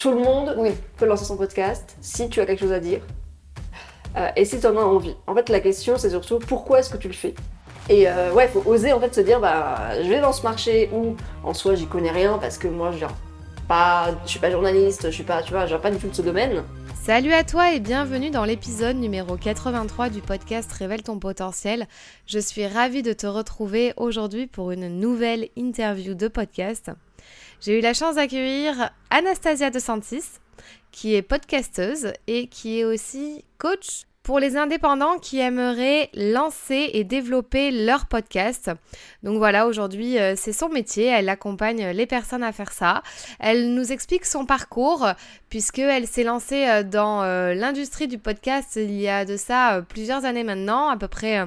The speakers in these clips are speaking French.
Tout le monde oui, peut lancer son podcast si tu as quelque chose à dire euh, et si tu en as envie. En fait, la question, c'est surtout pourquoi est-ce que tu le fais? Et euh, ouais, il faut oser en fait se dire, bah, je vais dans ce marché où en soi j'y connais rien parce que moi, je pas, je suis pas journaliste, je suis pas, tu vois, j'ai pas du tout de ce domaine. Salut à toi et bienvenue dans l'épisode numéro 83 du podcast Révèle ton potentiel. Je suis ravie de te retrouver aujourd'hui pour une nouvelle interview de podcast. J'ai eu la chance d'accueillir Anastasia De Santis, qui est podcasteuse et qui est aussi coach pour les indépendants qui aimeraient lancer et développer leur podcast. Donc voilà, aujourd'hui, euh, c'est son métier. Elle accompagne les personnes à faire ça. Elle nous explique son parcours puisqu'elle s'est lancée euh, dans euh, l'industrie du podcast il y a de ça plusieurs années maintenant, à peu près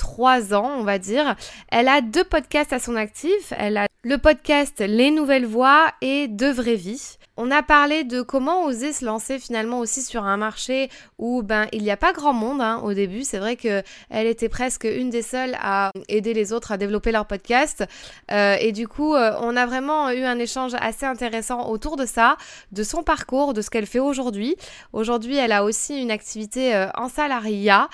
trois ans, on va dire. Elle a deux podcasts à son actif. Elle a le podcast Les Nouvelles Voix et De Vraie Vie. On a parlé de comment oser se lancer finalement aussi sur un marché où ben il n'y a pas grand monde hein, au début. C'est vrai que elle était presque une des seules à aider les autres à développer leur podcast. Euh, et du coup, euh, on a vraiment eu un échange assez intéressant autour de ça, de son parcours, de ce qu'elle fait aujourd'hui. Aujourd'hui, elle a aussi une activité euh, en salariat,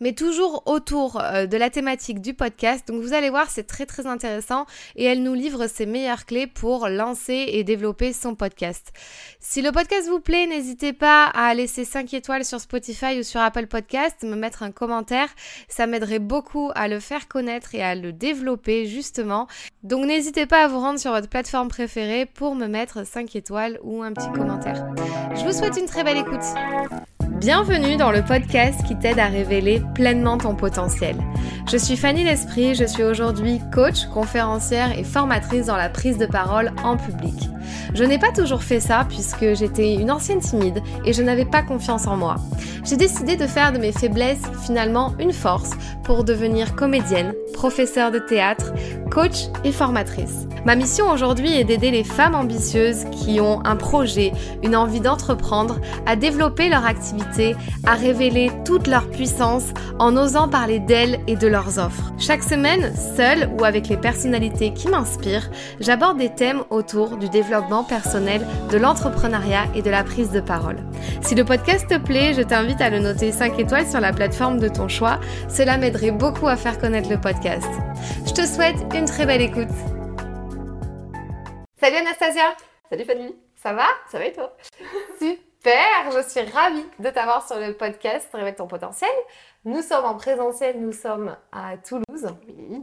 mais toujours autour euh, de la thématique du podcast. Donc vous allez voir, c'est très très intéressant et elle nous livre ses meilleures clés pour lancer et développer son podcast. Si le podcast vous plaît, n'hésitez pas à laisser 5 étoiles sur Spotify ou sur Apple Podcast, me mettre un commentaire, ça m'aiderait beaucoup à le faire connaître et à le développer justement. Donc n'hésitez pas à vous rendre sur votre plateforme préférée pour me mettre 5 étoiles ou un petit commentaire. Je vous souhaite une très belle écoute. Bienvenue dans le podcast qui t'aide à révéler pleinement ton potentiel. Je suis Fanny L'Esprit, je suis aujourd'hui coach, conférencière et formatrice dans la prise de parole en public. Je n'ai pas toujours fait ça puisque j'étais une ancienne timide et je n'avais pas confiance en moi. J'ai décidé de faire de mes faiblesses finalement une force pour devenir comédienne, professeure de théâtre, coach et formatrice. Ma mission aujourd'hui est d'aider les femmes ambitieuses qui ont un projet, une envie d'entreprendre, à développer leur activité, à révéler toute leur puissance en osant parler d'elles et de leurs offres. Chaque semaine, seule ou avec les personnalités qui m'inspirent, j'aborde des thèmes autour du développement personnel, de l'entrepreneuriat et de la prise de parole. Si le podcast te plaît, je t'invite à le noter 5 étoiles sur la plateforme de ton choix. Cela m'aiderait beaucoup à faire connaître le podcast. Je te souhaite une très belle écoute. Salut Anastasia Salut Fanny Ça va? Ça va et toi? Super Je suis ravie de t'avoir sur le podcast Révèle ton potentiel. Nous sommes en présentiel, nous sommes à Toulouse. Oui.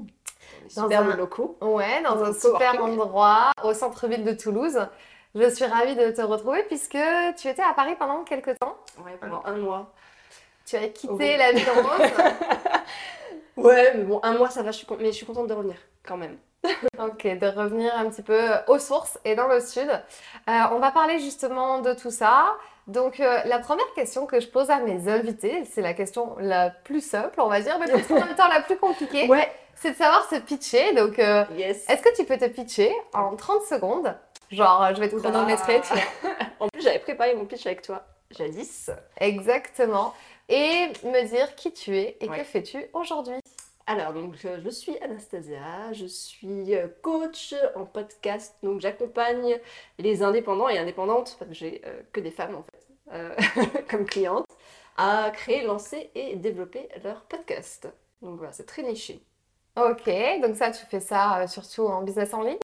Dans super locaux. Ouais, dans, un, super endroit au centre-ville de Toulouse. Je suis ravie de te retrouver puisque tu étais à Paris pendant quelques temps. Ouais, pendant un mois. Tu as quitté la vie en rose. ouais, mais bon, un mois ça va, je suis, mais je suis contente de revenir quand même. ok, de revenir un petit peu aux sources et dans le sud. Euh, on va parler justement de tout ça. Donc, euh, la première question que je pose à mes invités, c'est la question la plus simple, on va dire, mais en même temps la plus compliquée. Ouais. C'est de savoir se pitcher. Donc, euh, est-ce que tu peux te pitcher en 30 secondes? Genre, je vais te chronométrer. en plus, j'avais préparé mon pitch avec toi jadis. Exactement. Et me dire qui tu es et que fais-tu aujourd'hui? Alors, donc, je suis Anastasia, je suis euh, coach en podcast, donc j'accompagne les indépendants et indépendantes, parce que j'ai euh, que des femmes en fait, euh, comme clientes, à créer, lancer et développer leur podcast. Donc voilà, c'est très niché. Ok, donc ça, tu fais ça surtout en business en ligne?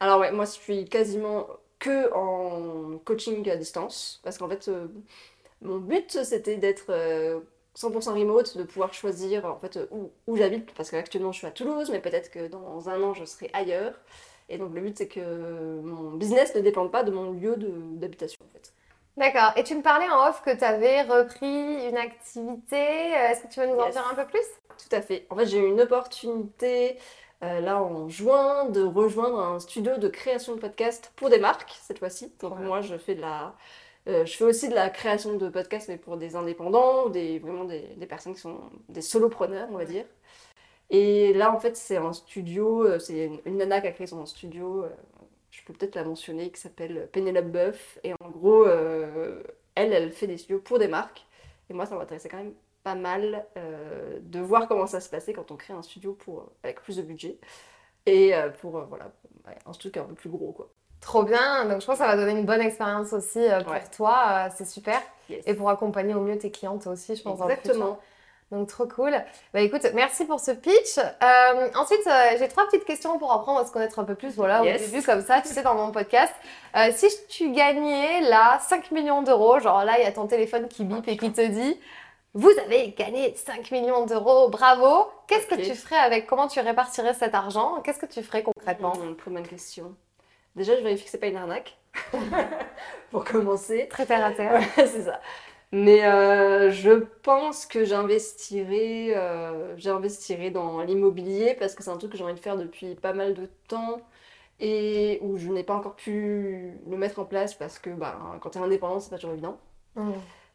Alors ouais, moi je suis quasiment que en coaching à distance, parce qu'en fait, mon but c'était d'être 100% remote, de pouvoir choisir en fait où, j'habite, parce qu'actuellement je suis à Toulouse, mais peut-être que dans un an je serai ailleurs. Et donc le but c'est que mon business ne dépende pas de mon lieu d'habitation en fait. D'accord. Et tu me parlais en off que tu avais repris une activité. Euh, est-ce que tu veux nous en dire un peu plus? Tout à fait. En fait, j'ai eu une opportunité euh, là en juin de rejoindre un studio de création de podcast pour des marques cette fois-ci. Donc moi, je fais de la euh, je fais aussi de la création de podcasts, mais pour des indépendants, des, vraiment des, des personnes qui sont des solopreneurs, on va dire. Et là, en fait, c'est un studio, c'est une, nana qui a créé son studio, peux peut-être la mentionner, qui s'appelle Penelope Buff. Et en gros, elle, elle fait des studios pour des marques. Et moi, ça m'intéressait quand même pas mal de voir comment ça se passait quand on crée un studio pour, avec plus de budget. Et pour, voilà, un truc un peu plus gros, quoi. Trop bien. Donc, je pense que ça va donner une bonne expérience aussi euh, pour toi. Euh, c'est super. Et pour accompagner au mieux tes clientes aussi, je pense. Exactement. Donc, trop cool. Bah, écoute, merci pour ce pitch. Euh, ensuite, j'ai trois petites questions pour apprendre à se connaître un peu plus. Voilà, au début, comme ça, tu sais, dans mon podcast. si tu gagnais là 5 millions d'euros, genre là, il y a ton téléphone qui bip et qui te dit vous avez gagné 5 millions d'euros, bravo. Qu'est-ce que tu ferais avec Comment tu répartirais cet argent? Qu'est-ce que tu ferais concrètement? Mmh, Très bonne question. Déjà, je vérifie que c'est pas une arnaque. pour commencer. Très terre à terre. c'est ça. Mais euh, je pense que j'investirai, euh, j'investirai dans l'immobilier parce que c'est un truc que j'ai envie de faire depuis pas mal de temps et où je n'ai pas encore pu le mettre en place parce que bah, quand tu es indépendant, c'est pas toujours évident. Mmh.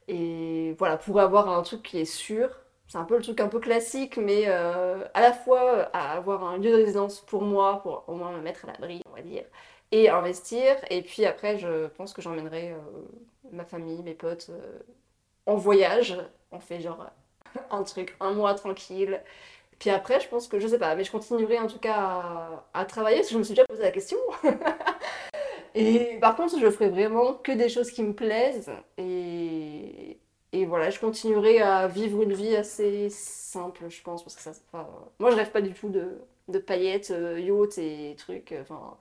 Et voilà, pour avoir un truc qui est sûr, c'est un peu le truc un peu classique, mais euh, à la fois avoir un lieu de résidence pour moi, pour au moins me mettre à l'abri, on va dire, et investir. Et puis après, je pense que j'emmènerai ma famille, mes potes euh, en voyage. On fait genre un truc, un mois tranquille. Puis après, je pense que je sais pas, mais je continuerai en tout cas à, travailler parce que je me suis déjà posé la question. et par contre, je ferai vraiment que des choses qui me plaisent. Et, et voilà, je continuerai à vivre une vie assez simple, je pense. Parce que ça, moi, je rêve pas du tout de, de paillettes, euh, yachts et trucs. Enfin,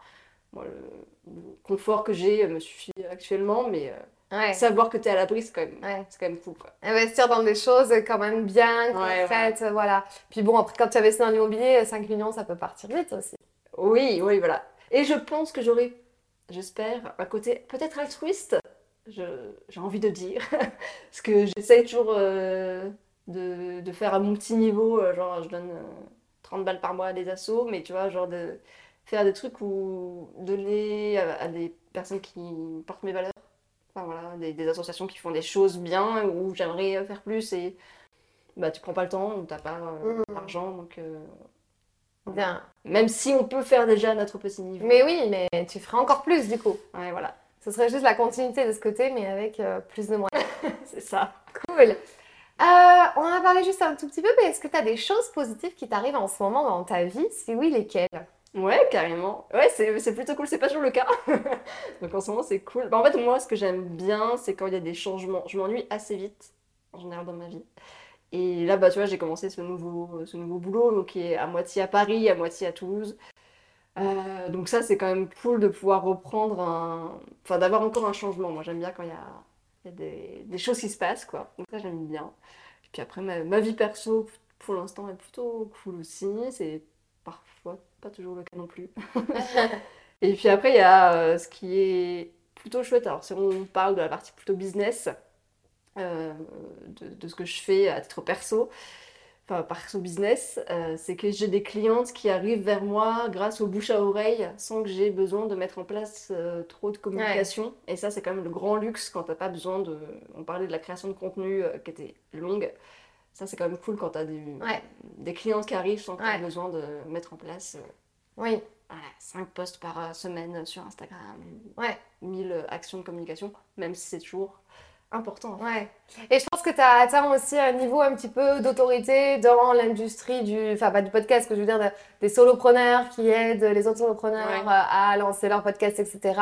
moi, le, confort que j'ai me suffit actuellement, mais euh, savoir que tu es à l'abri, c'est quand, même, quand même cool. Quoi. Investir dans des choses quand même bien, concrètes, voilà. Puis bon, après, quand tu investis dans l'immobilier, 5 millions, ça peut partir vite aussi. Oui, oui, voilà. Et je pense que j'aurai, j'espère, un côté peut-être altruiste, j'ai envie de dire. Parce que j'essaye toujours euh, de, de, faire à mon petit niveau, euh, genre je donne 30 balles par mois à des assos, mais tu vois, genre de faire des trucs ou donner à, des personnes qui portent mes valeurs. Enfin, voilà, des, associations qui font des choses bien où j'aimerais faire plus et bah, tu prends pas le temps ou t'as pas euh, mmh. l'argent. Donc, euh, bien. Même si on peut faire déjà notre petit niveau. Mais oui, mais tu ferais encore plus du coup. Ouais, voilà. Ce serait juste la continuité de ce côté, mais avec euh, plus de moyens. C'est ça. Cool. on en a parlé juste un tout petit peu, mais est-ce que tu as des choses positives qui t'arrivent en ce moment dans ta vie? Si oui, lesquelles? Ouais, carrément. Ouais, c'est plutôt cool. C'est pas toujours le cas. Donc en ce moment, c'est cool. Bah, en fait, moi, ce que j'aime bien, c'est quand il y a des changements. Je m'ennuie assez vite, en général, dans ma vie. Et là, bah, tu vois, j'ai commencé ce nouveau, ce nouveau boulot, donc, qui est à moitié à Paris, à moitié à Toulouse. Euh, donc ça, c'est quand même cool de pouvoir reprendre un... Enfin, d'avoir encore un changement. Moi, j'aime bien quand il y a, des, des, choses qui se passent, quoi. Donc ça, j'aime bien. Et puis après, ma, ma vie perso, pour l'instant, est plutôt cool aussi. C'est pas toujours le cas non plus. et puis après, il y a euh, ce qui est plutôt chouette. Alors, si on parle de la partie plutôt business, euh, de, ce que je fais à titre perso, enfin perso business, euh, c'est que j'ai des clientes qui arrivent vers moi grâce au bouche à oreille sans que j'ai besoin de mettre en place trop de communication. Et ça, c'est quand même le grand luxe quand t'as pas besoin de. On parlait de la création de contenu qui était longue. Ça, c'est quand même cool quand tu as des, des clients qui arrivent sans que besoin de mettre en place euh, oui. 5 posts par euh, semaine sur Instagram, ouais. 1000 actions de communication, même si c'est toujours important. Ouais. Et je pense que tu as atteint aussi un niveau un petit peu d'autorité dans l'industrie du, enfin pas du podcast, que je veux dire des solopreneurs qui aident les autres solopreneurs euh, à lancer leur podcast, etc.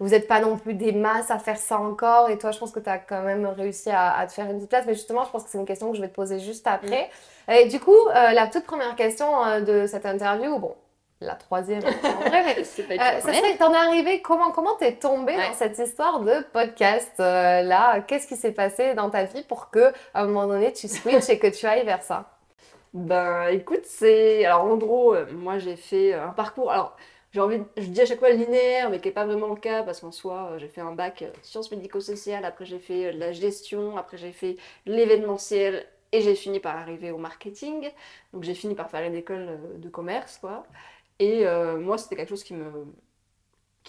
Vous n'êtes pas non plus des masses à faire ça encore. Et toi, je pense que tu as quand même réussi à, te faire une petite place. Mais justement, je pense que c'est une question que je vais te poser juste après. Et du coup, euh, la toute première question euh, de cette interview, bon, la troisième en vrai, mais euh, ça serait, t'en es arrivé comment Comment t'es tombée dans cette histoire de podcast euh, là? Qu'est-ce qui s'est passé dans ta vie pour que à un moment donné tu switches et que tu ailles vers ça? Ben écoute, c'est alors en gros, euh, moi j'ai fait un parcours. Alors j'ai envie, je dis à chaque fois linéaire, mais qui n'est pas vraiment le cas parce qu'en soi, j'ai fait un bac sciences médico-sociales, après j'ai fait la gestion, après j'ai fait l'événementiel et j'ai fini par arriver au marketing. Donc j'ai fini par faire une école de commerce, quoi. Et euh, moi, c'était quelque chose qui me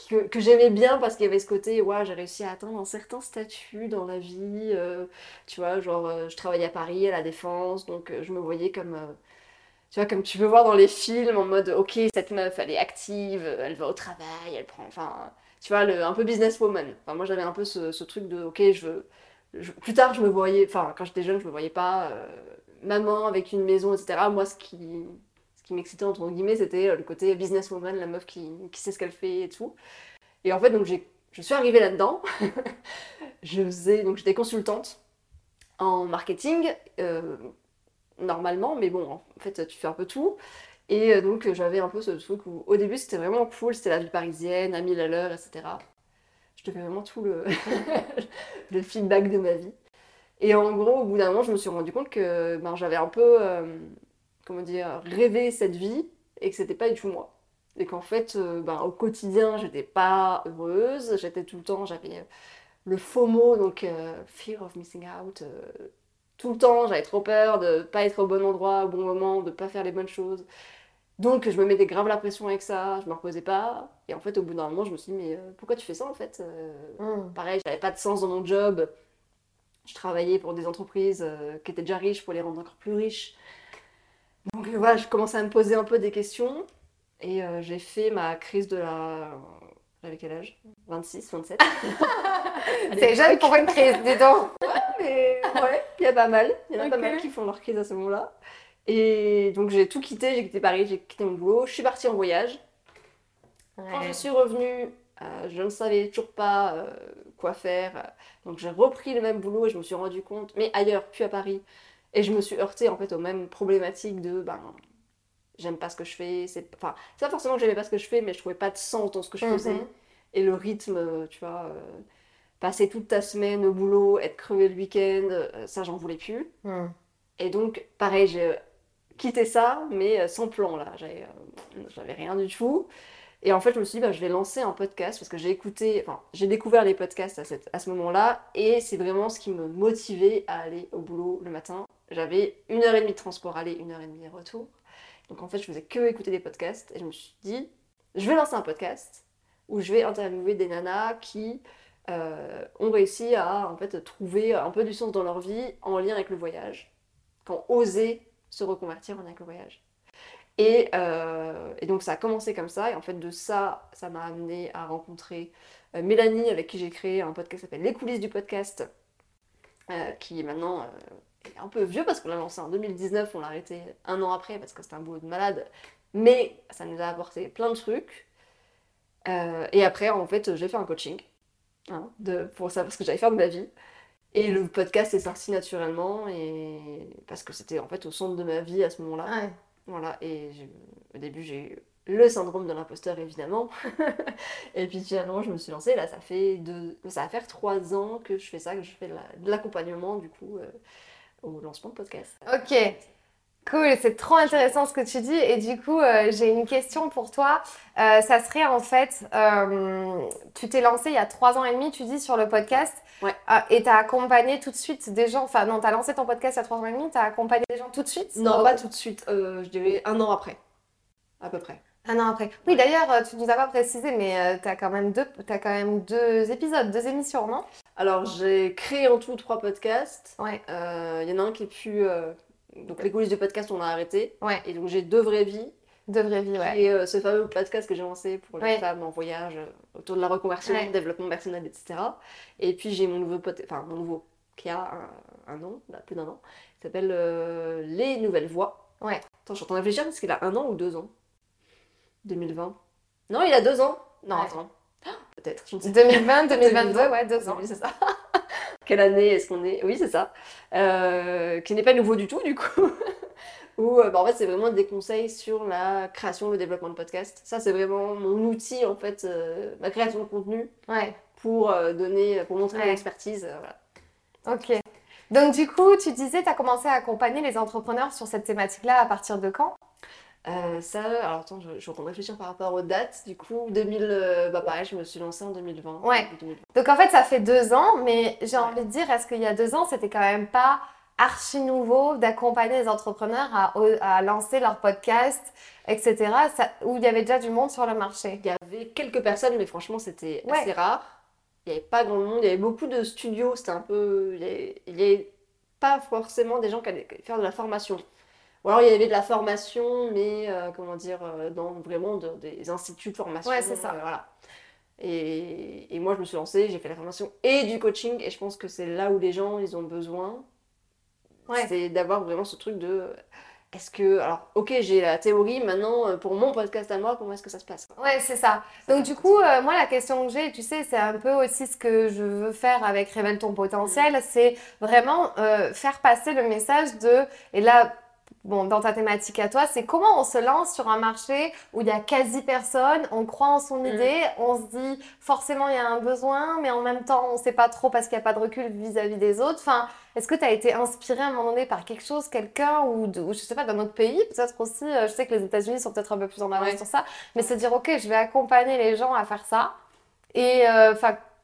que, j'aimais bien parce qu'il y avait ce côté, ouais, j'ai réussi à atteindre un certain statut dans la vie. Euh, tu vois, genre, euh, je travaillais à Paris, à la Défense, donc je me voyais comme, tu vois, comme tu peux voir dans les films, en mode, ok, cette meuf, elle est active, elle va au travail, elle prend, enfin, tu vois, le, un peu businesswoman. Enfin, moi, j'avais un peu ce, truc de, ok, je veux. plus tard, je me voyais, enfin, quand j'étais jeune, je me voyais pas maman avec une maison, etc. Moi, ce qui ce qui m'excitait entre guillemets, c'était euh, le côté businesswoman, la meuf qui, qui sait ce qu'elle fait et tout. Et en fait, donc, je suis arrivée là-dedans. je faisais, donc j'étais consultante en marketing, euh, normalement, mais bon, en fait, tu fais un peu tout. Et euh, donc, j'avais un peu ce truc où, au début, c'était vraiment cool, c'était la vie parisienne, à 1000 à l'heure, etc. Je te fais vraiment tout le, le feedback de ma vie. Et en gros, au bout d'un moment, je me suis rendu compte que ben, j'avais un peu, comment dire, rêvé cette vie et que c'était pas du tout moi. Et qu'en fait, ben, au quotidien, j'étais pas heureuse, j'étais tout le temps, j'avais le FOMO, donc Fear of Missing Out, tout le temps, j'avais trop peur de pas être au bon endroit au bon moment, de pas faire les bonnes choses. Donc je me mettais grave la pression avec ça, je me reposais pas. Et en fait, au bout d'un moment, je me suis dit, mais euh, pourquoi tu fais ça en fait euh, mmh. Pareil, j'avais pas de sens dans mon job. Je travaillais pour des entreprises euh, qui étaient déjà riches pour les rendre encore plus riches. Donc voilà, je commençais à me poser un peu des questions. Et j'ai fait ma crise de la. J'avais quel âge? 26, 27. C'est jeune pour une crise, dis donc mais ouais, il y a pas mal. Il y en a pas mal qui font leur crise à ce moment-là. Et donc j'ai tout quitté, j'ai quitté Paris, j'ai quitté mon boulot, je suis partie en voyage. Quand je suis revenue, euh, je ne savais toujours pas euh, quoi faire. Donc j'ai repris le même boulot et je me suis rendu compte, mais ailleurs, puis à Paris. Et je me suis heurtée en fait aux mêmes problématiques de ben j'aime pas ce que je fais. C'est enfin, pas forcément que j'aimais pas ce que je fais, mais je trouvais pas de sens dans ce que je faisais. Mhm. Et le rythme, tu vois. Euh, passer toute ta semaine au boulot, être crevé le week-end, euh, ça j'en voulais plus. Hmm. Et donc, pareil, j'ai quitté ça, mais euh, sans plan là. Euh, j'avais rien du tout. Et en fait, je me suis dit, bah, je vais lancer un podcast parce que j'ai écouté, enfin, j'ai découvert les podcasts à, cette, à ce moment-là et c'est vraiment ce qui me motivait à aller au boulot le matin. J'avais une heure et demie de transport aller, une heure et demie de retour. Donc en fait, je faisais que écouter des podcasts et je me suis dit, je vais lancer un podcast où je vais interviewer des nanas qui euh, ont réussi à en fait trouver un peu du sens dans leur vie en lien avec le voyage, qui ont osé se reconvertir en lien avec le voyage. Et, euh, donc ça a commencé comme ça, et en fait de ça, ça m'a amené à rencontrer euh, Mélanie, avec qui j'ai créé un podcast qui s'appelle Les coulisses du podcast, qui est maintenant un peu vieux parce qu'on l'a lancé en 2019, on l'a arrêté un an après parce que c'était un boulot de malade, mais ça nous a apporté plein de trucs. et après, en fait, j'ai fait un coaching Hein, de, pour ça, parce que j'allais faire de ma vie. Et le podcast est sorti naturellement, et parce que c'était en fait au centre de ma vie à ce moment-là. Voilà, et au début j'ai eu le syndrome de l'imposteur évidemment. et puis finalement je me suis lancée, là ça fait deux, ça va faire trois ans que je fais ça, que je fais de l'accompagnement du coup euh, au lancement de podcast. Ok, Cool, c'est trop intéressant ce que tu dis. Et du coup, euh, j'ai une question pour toi. Euh, ça serait en fait, euh, tu t'es lancé il y a trois ans et demi, tu dis, sur le podcast. Ouais. et tu as accompagné tout de suite des gens. Enfin, non, tu as lancé ton podcast il y a trois ans et demi, tu as accompagné des gens tout de suite Non, pas tout de suite. je dirais un an après, à peu près. Un an après. Oui, d'ailleurs, tu nous as pas précisé, mais tu as, quand même deux, as quand même deux épisodes, deux émissions, non? Alors, j'ai créé en tout trois podcasts. Ouais. Il y en a un qui est plus donc les coulisses du podcast, on a arrêté. Ouais. Et donc j'ai deux vraies vies. Deux vraies vies, ouais. Et euh, ce fameux podcast que j'ai lancé pour les femmes en voyage, euh, autour de la reconversion, développement personnel, etc. Et puis j'ai mon nouveau podcast, enfin mon nouveau, qui a un, an, là, plus d'un an, qui s'appelle euh, Les Nouvelles Voix. Ouais. Attends, je suis en train de réfléchir, est-ce qu'il a un an ou deux ans 2020 Non, il a deux ans Non, attends. Peut-être, je ne sais 2020, 2022, ouais, deux ans. Oui, c'est ça. Quelle année est-ce qu'on est? Oui, c'est ça. Euh, qui n'est pas nouveau du tout, du coup. Où, euh, bah, en fait, c'est vraiment des conseils sur la création, le développement de podcast. Ça, c'est vraiment mon outil, en fait, euh, ma création de contenu. Ouais. Pour donner, pour montrer mon expertise. voilà. Ok. Donc, du coup, tu disais, tu as commencé à accompagner les entrepreneurs sur cette thématique-là à partir de quand? Euh, ça, alors attends, je, de réfléchir par rapport aux dates. Du coup, 2000, euh, bah pareil, je me suis lancée en 2020. Ouais. Donc en fait, ça fait deux ans, mais j'ai envie de dire, est-ce qu'il y a deux ans, c'était quand même pas archi nouveau d'accompagner les entrepreneurs à, à, lancer leur podcast, etc., où il y avait déjà du monde sur le marché? Il y avait quelques personnes, mais franchement, c'était assez rare. Il n'y avait pas grand monde, il y avait beaucoup de studios, c'était un peu. Il n'y avait, pas forcément des gens qui allaient faire de la formation. Ou alors il y avait de la formation, mais euh, comment dire, euh, dans vraiment des instituts de formation. Ouais, c'est ça. Euh, voilà. Et, et, moi, je me suis lancée, j'ai fait la formation et du coaching, et je pense que c'est là où les gens, ils ont besoin. Ouais. C'est d'avoir vraiment ce truc de est-ce que. Alors, ok, j'ai la théorie, maintenant, pour mon podcast à moi, comment est-ce que ça se passe Ouais, c'est ça. Donc, du coup, euh, moi, la question que j'ai, tu sais, c'est un peu aussi ce que je veux faire avec Révèle ton potentiel, c'est vraiment euh, faire passer le message de. Et là, bon, dans ta thématique à toi, c'est comment on se lance sur un marché où il y a quasi personne, on croit en son idée, on se dit forcément il y a un besoin, mais en même temps on ne sait pas trop parce qu'il n'y a pas de recul vis-à-vis des autres. Enfin, est-ce que tu as été inspiré à un moment donné par quelque chose, quelqu'un ou, de, ou je sais pas d'un autre pays Peut-être aussi, euh, je sais que les États-Unis sont peut-être un peu plus en avance sur ça, mais se dire ok, je vais accompagner les gens à faire ça. Et euh,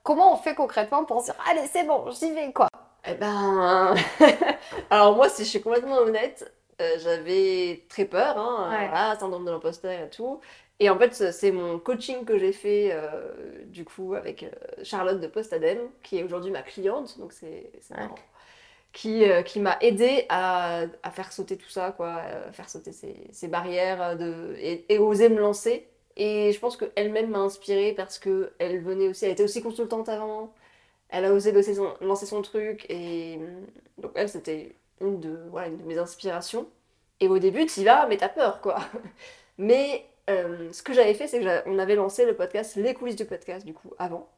comment on fait concrètement pour se dire allez c'est bon, j'y vais quoi? Eh ben, alors moi si je suis complètement honnête, euh, j'avais très peur, hein, Ouais. voilà, syndrome de l'imposteur et tout. Et en fait, c'est mon coaching que j'ai fait euh, du coup avec euh, Charlotte de Postadem, qui est aujourd'hui ma cliente, donc c'est Ouais. marrant, qui, euh, qui m'a aidé à, à faire sauter tout ça, quoi, à faire sauter ces, ces barrières de, et, et oser me lancer. Et je pense qu'elle-même m'a inspirée parce que elle venait aussi, elle était aussi consultante avant, elle a osé lancer son, lancer son truc, et donc elle, c'était une de, voilà, une de mes inspirations. Et au début, tu y vas, mais t'as peur, quoi. Mais euh, ce que j'avais fait, c'est que j'a- on avait lancé le podcast, les coulisses du podcast, du coup, avant,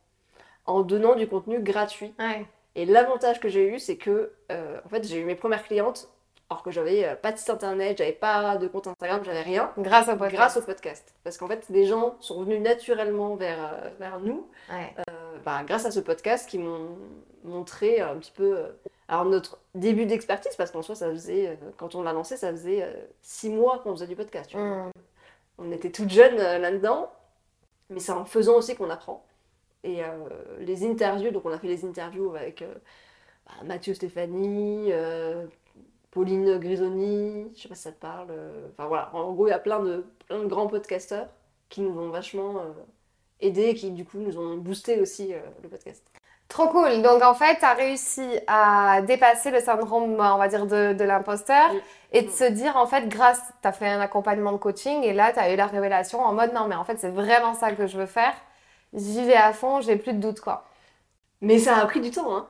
en donnant du contenu gratuit. Ouais. Et l'avantage que j'ai eu, c'est que, euh, en fait, j'ai eu mes premières clientes, alors que j'avais euh, pas de site internet, j'avais pas de compte Instagram, j'avais rien, Grâce au podcast. grâce au podcast. Parce qu'en fait, les gens sont venus naturellement vers, euh, vers nous, Ouais. euh, bah, grâce à ce podcast, qui m'ont montré un petit peu. euh, alors, notre début d'expertise, parce qu'en soi, ça faisait, euh, quand on l'a lancé, ça faisait six mois qu'on faisait du podcast. tu vois. Mm. On était toutes jeunes là-dedans, mais c'est en faisant aussi qu'on apprend. Et les interviews, donc on a fait les interviews avec bah, Mathieu Stéphanie, euh, Pauline Grisoni, je sais pas si ça te parle. euh, Enfin voilà, en gros, il y a plein de, plein de grands podcasteurs qui nous ont vachement euh, aidés, qui du coup nous ont boosté aussi euh, le podcast. Trop cool. Donc en fait, tu as réussi à dépasser le syndrome, on va dire, de, de l'imposteur Mm. et de se dire, en fait, grâce, tu as fait un accompagnement de coaching et là, tu as eu la révélation en mode, non, mais en fait, c'est vraiment ça que je veux faire. J'y vais à fond, j'ai plus de doute, quoi. Mais ça a pris du temps, hein.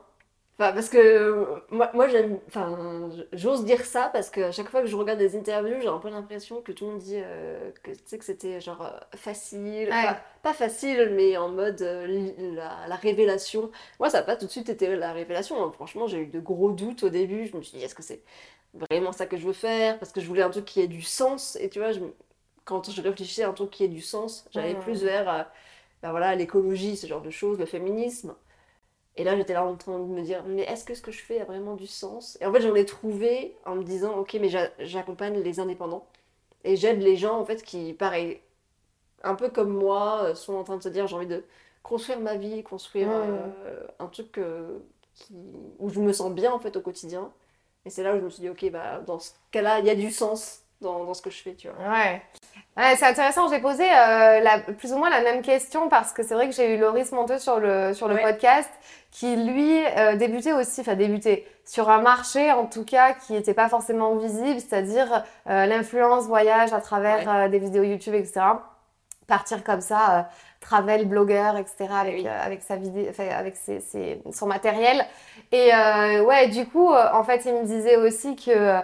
Enfin, parce que moi, moi j'aime, enfin, j'ose dire ça parce que à chaque fois que je regarde des interviews, j'ai un peu l'impression que tout le monde dit euh, que, tu sais, que c'était genre euh, facile, Ouais. Pas facile, mais en mode euh, la, la révélation. Moi, ça n'a pas tout de suite été la révélation. hein. Franchement, j'ai eu de gros doutes au début. Je me suis dit, est-ce que c'est vraiment ça que je veux faire? Parce que je voulais un truc qui ait du sens. Et tu vois, je quand je réfléchissais à un truc qui ait du sens, j'allais plus vers ben voilà, l'écologie, ce genre de choses, le féminisme. Et là, j'étais là en train de me dire, mais est-ce que ce que je fais a vraiment du sens? Et en fait, j'en ai trouvé en me disant, ok, mais j'a- j'accompagne les indépendants. Et j'aide les gens, en fait, qui, pareil, un peu comme moi, euh, sont en train de se dire, j'ai envie de construire ma vie, construire euh, un truc euh, qui, où je me sens bien, en fait, au quotidien. Et c'est là où je me suis dit, ok, bah, dans ce cas-là, il y a du sens dans, dans ce que je fais, tu vois. Ouais. Ouais, c'est intéressant. J'ai posé euh, la- plus ou moins la même question parce que c'est vrai que j'ai eu Loris Monteux sur le, sur le Ouais. podcast qui, lui, euh, débutait aussi, enfin débutait sur un marché en tout cas qui n'était pas forcément visible, c'est-à-dire euh, l'influence voyage à travers des vidéos YouTube, etc. Partir comme ça, travel, blogueur, etc. avec, Oui. euh, avec, sa vidéo, enfin, avec ses- ses- son matériel. Et ouais, du coup, en fait, il me disait aussi que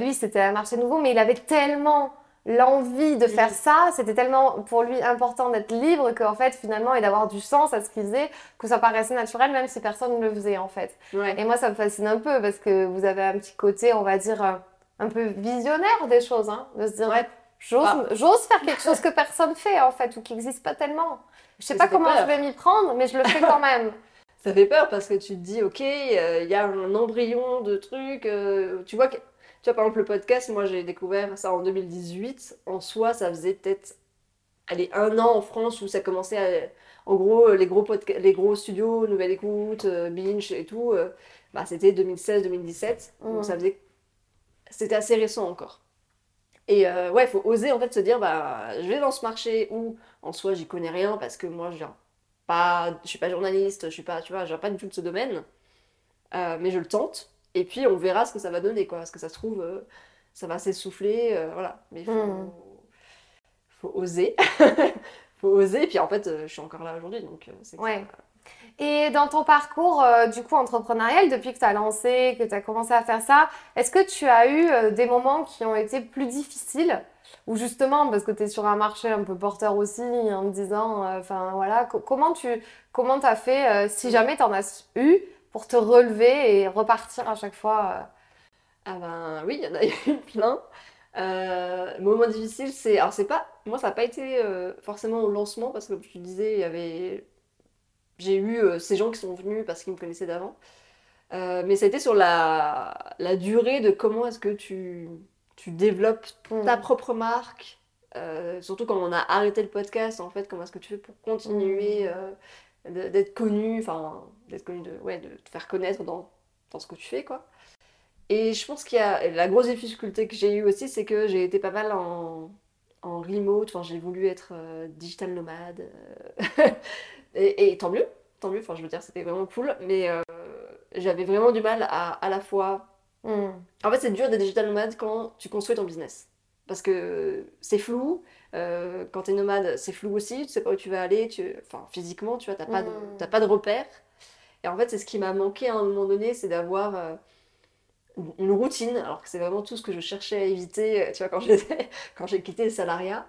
lui, c'était un marché nouveau, mais il avait tellement l'envie de faire ça, c'était tellement pour lui important d'être libre qu'en fait, finalement, et d'avoir du sens à ce qu'il faisait, que ça paraissait naturel, même si personne ne le faisait, en fait. Ouais. Et moi, ça me fascine un peu parce que vous avez un petit côté, on va dire, euh, un peu visionnaire des choses, hein, de se dire, Ouais. j'ose, Ah. j'ose faire quelque chose que personne fait, en fait, ou qui n'existe pas tellement. Je sais Ça pas comment peur. je vais m'y prendre, mais je le fais quand même. Ça fait peur parce que tu te dis, ok, euh, il y a un embryon de trucs. euh, tu vois, que, tu vois, par exemple, le podcast, moi j'ai découvert ça en 2018. En soi, ça faisait peut-être, allez, un an en France où ça commençait à. En gros, les gros, podca- les gros studios, Nouvelle Écoute, euh, Binge et tout, euh, bah, c'était 2016-2017. Mhm. Donc ça faisait. C'était assez récent encore. Et euh, ouais, il faut oser en fait se dire, bah, je vais dans ce marché où en soi j'y connais rien parce que moi je viens pas, je suis pas journaliste, je suis pas, tu vois, je viens pas du tout de ce domaine, Euh, mais je le tente. Et puis on verra ce que ça va donner, quoi. Parce que ça se trouve, euh, ça va s'essouffler, euh, voilà. Mais il faut, Mhm. faut oser, faut oser. Et puis en fait, euh, je suis encore là aujourd'hui, donc c'est Ouais. ça- Et dans ton parcours, du coup, entrepreneurial, depuis que tu as lancé, que tu as commencé à faire ça, est-ce que tu as eu des moments qui ont été plus difficiles? Ou justement, parce que tu es sur un marché un peu porteur aussi, en me disant, euh, enfin voilà, comment tu comment as fait, si jamais tu en as eu, pour te relever et repartir à chaque fois Ah ben oui, il y en a eu plein. Euh, moment difficile, c'est. Alors, c'est pas. Moi, ça n'a pas été forcément au lancement, parce que comme te disais, il y avait j'ai eu euh, ces gens qui sont venus parce qu'ils me connaissaient d'avant. Euh, mais ça a été sur la, la durée de comment est-ce que tu, tu développes ta propre marque. Euh, surtout quand on a arrêté le podcast, en fait, comment est-ce que tu fais pour continuer mm. D'être connu, enfin, d'être connu, de, ouais, de te faire connaître dans, dans ce que tu fais, quoi. Et je pense qu'il y a la grosse difficulté que j'ai eue aussi, c'est que j'ai été pas mal en, en remote, enfin, j'ai voulu être digital nomade. Et, tant mieux, tant mieux, enfin je veux dire, c'était vraiment cool, mais euh, j'avais vraiment du mal à à la fois. Hmm. En fait, c'est dur d'être digital nomade quand tu construis ton business. Parce que c'est flou, euh, quand tu es nomade, c'est flou aussi, tu sais pas où tu vas aller, tu... enfin physiquement, tu vois, t'as pas, de... Hmm. pas de repères. Et en fait, c'est ce qui m'a manqué à un moment donné, c'est d'avoir euh, une routine, alors que c'est vraiment tout ce que je cherchais à éviter, tu vois, quand quand j'ai quitté le salariat.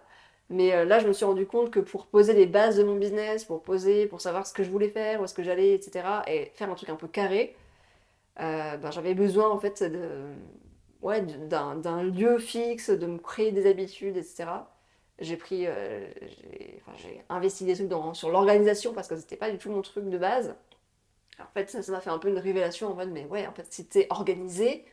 Mais euh, là, je me suis rendu compte que pour poser les bases de mon business, pour poser, pour savoir ce que je voulais faire, où est-ce que j'allais, etc., et faire un truc un peu carré, euh, ben, j'avais besoin en fait de, ouais, d'un lieu fixe, de me créer des habitudes, etc. J'ai pris, euh, j'ai investi des trucs dans, sur l'organisation parce que c'était pas du tout mon truc de base. en fait, ça m'a fait un peu une révélation en mode, mais ouais, en fait, si t'es organisé,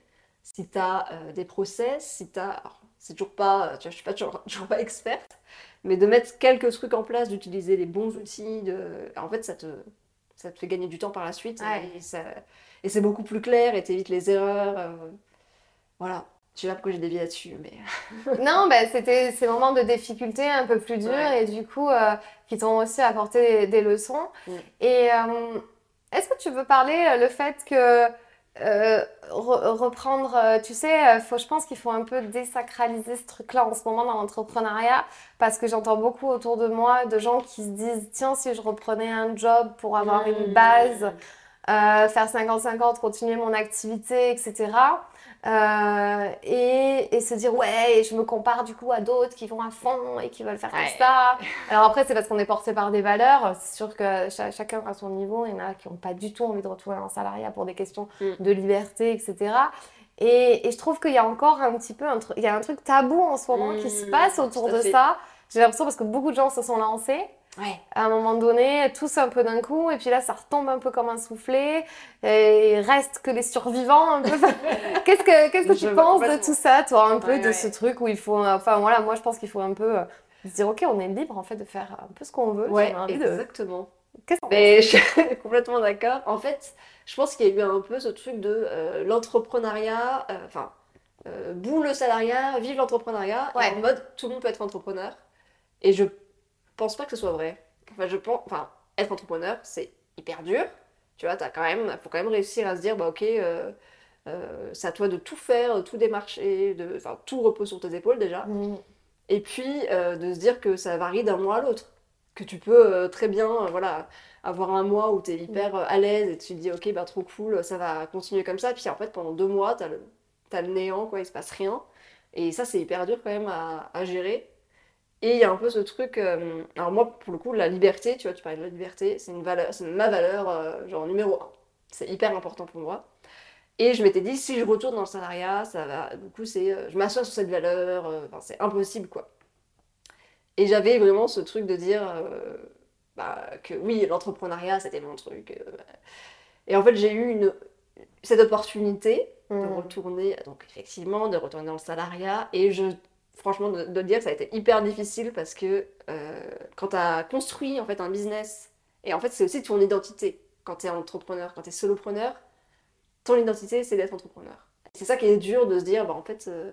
si t'as des process, si t'as c'est toujours pas, tu vois, je suis pas toujours, pas experte, mais de mettre quelques trucs en place, d'utiliser les bons outils, de... en fait, ça te, ça te fait gagner du temps par la suite. Et, et c'est beaucoup plus clair et t'évites les erreurs. Euh, voilà. Je sais pas pourquoi j'ai dévié là-dessus, mais... non, bah, c'était ces moments de difficulté un peu plus durs et du coup, euh, qui t'ont aussi apporté des, leçons. Et euh, est-ce que tu veux parler le fait que euh, reprendre, euh, tu sais, euh, faut, je pense qu'il faut un peu désacraliser ce truc-là en ce moment dans l'entrepreneuriat parce que j'entends beaucoup autour de moi de gens qui se disent tiens, si je reprenais un job pour avoir une mmh. Base, faire 50-50, continuer mon activité, etc. Euh, et, et, se dire ouais je me compare du coup à d'autres qui vont à fond et qui veulent faire comme ça. Alors après c'est parce qu'on est porté par des valeurs. C'est sûr que chacun à son niveau. Il y en a qui n'ont pas du tout envie de retrouver un salariat pour des questions mm. de liberté etc et, et je trouve qu'il y a encore un petit peu un il y a un truc tabou en ce moment qui se mm, passe autour de ça. J'ai l'impression parce que beaucoup de gens se sont lancés Ouais. À un moment donné, tous un peu d'un coup, et puis là, ça retombe un peu comme un soufflet, et il reste que les survivants un peu. qu'est-ce que, qu'est-ce que tu penses de tout ça, toi, un peu, de ce truc où il faut, enfin voilà, moi je pense qu'il faut un peu euh, se dire, ok, on est libre en fait de faire un peu ce qu'on veut. Ouais, exactement. Qu'est-ce Mais je suis complètement d'accord. En fait, je pense qu'il y a eu un peu ce truc de euh, l'entrepreneuriat, euh, enfin, euh, boule le salariat, vive l'entrepreneuriat, en mode tout le monde peut être entrepreneur. Et je pense pas que ce soit vrai. Enfin, je pense, enfin, être entrepreneur, c'est hyper dur. Tu vois, as quand même, faut quand même réussir à se dire, bah ok, euh, euh, c'est à toi de tout faire, de tout démarcher, de, enfin, tout repose sur tes épaules déjà. Mm. Et puis euh, de se dire que ça varie d'un mois à l'autre. Que tu peux très bien, voilà, avoir un mois où tu es hyper à l'aise et tu te dis, ok, bah trop cool, ça va continuer comme ça. Puis en fait, pendant deux mois, tu as, as, le néant, quoi, il se passe rien. Et ça, c'est hyper dur quand même à, à gérer. Et il y a un peu ce truc. Euh, alors, moi, pour le coup, la liberté, tu vois, tu parlais de la liberté, c'est une valeur, c'est ma valeur, euh, genre numéro un. C'est hyper important pour moi. Et je m'étais dit, si je retourne dans le salariat, ça va. Du coup, c'est, euh, je m'assois sur cette valeur, enfin, c'est impossible, quoi. Et j'avais vraiment ce truc de dire bah, que oui, l'entrepreneuriat, c'était mon truc. Et en fait, j'ai eu une, cette opportunité de mmh. retourner, donc effectivement, de retourner dans le salariat. Et je franchement, de, dire que ça a été hyper difficile parce que euh, quand tu as construit en fait un business, et en fait, c'est aussi ton identité quand tu es entrepreneur, quand tu es solopreneur, ton identité, c'est d'être entrepreneur. C'est ça qui est dur de se dire, bah, en fait, euh,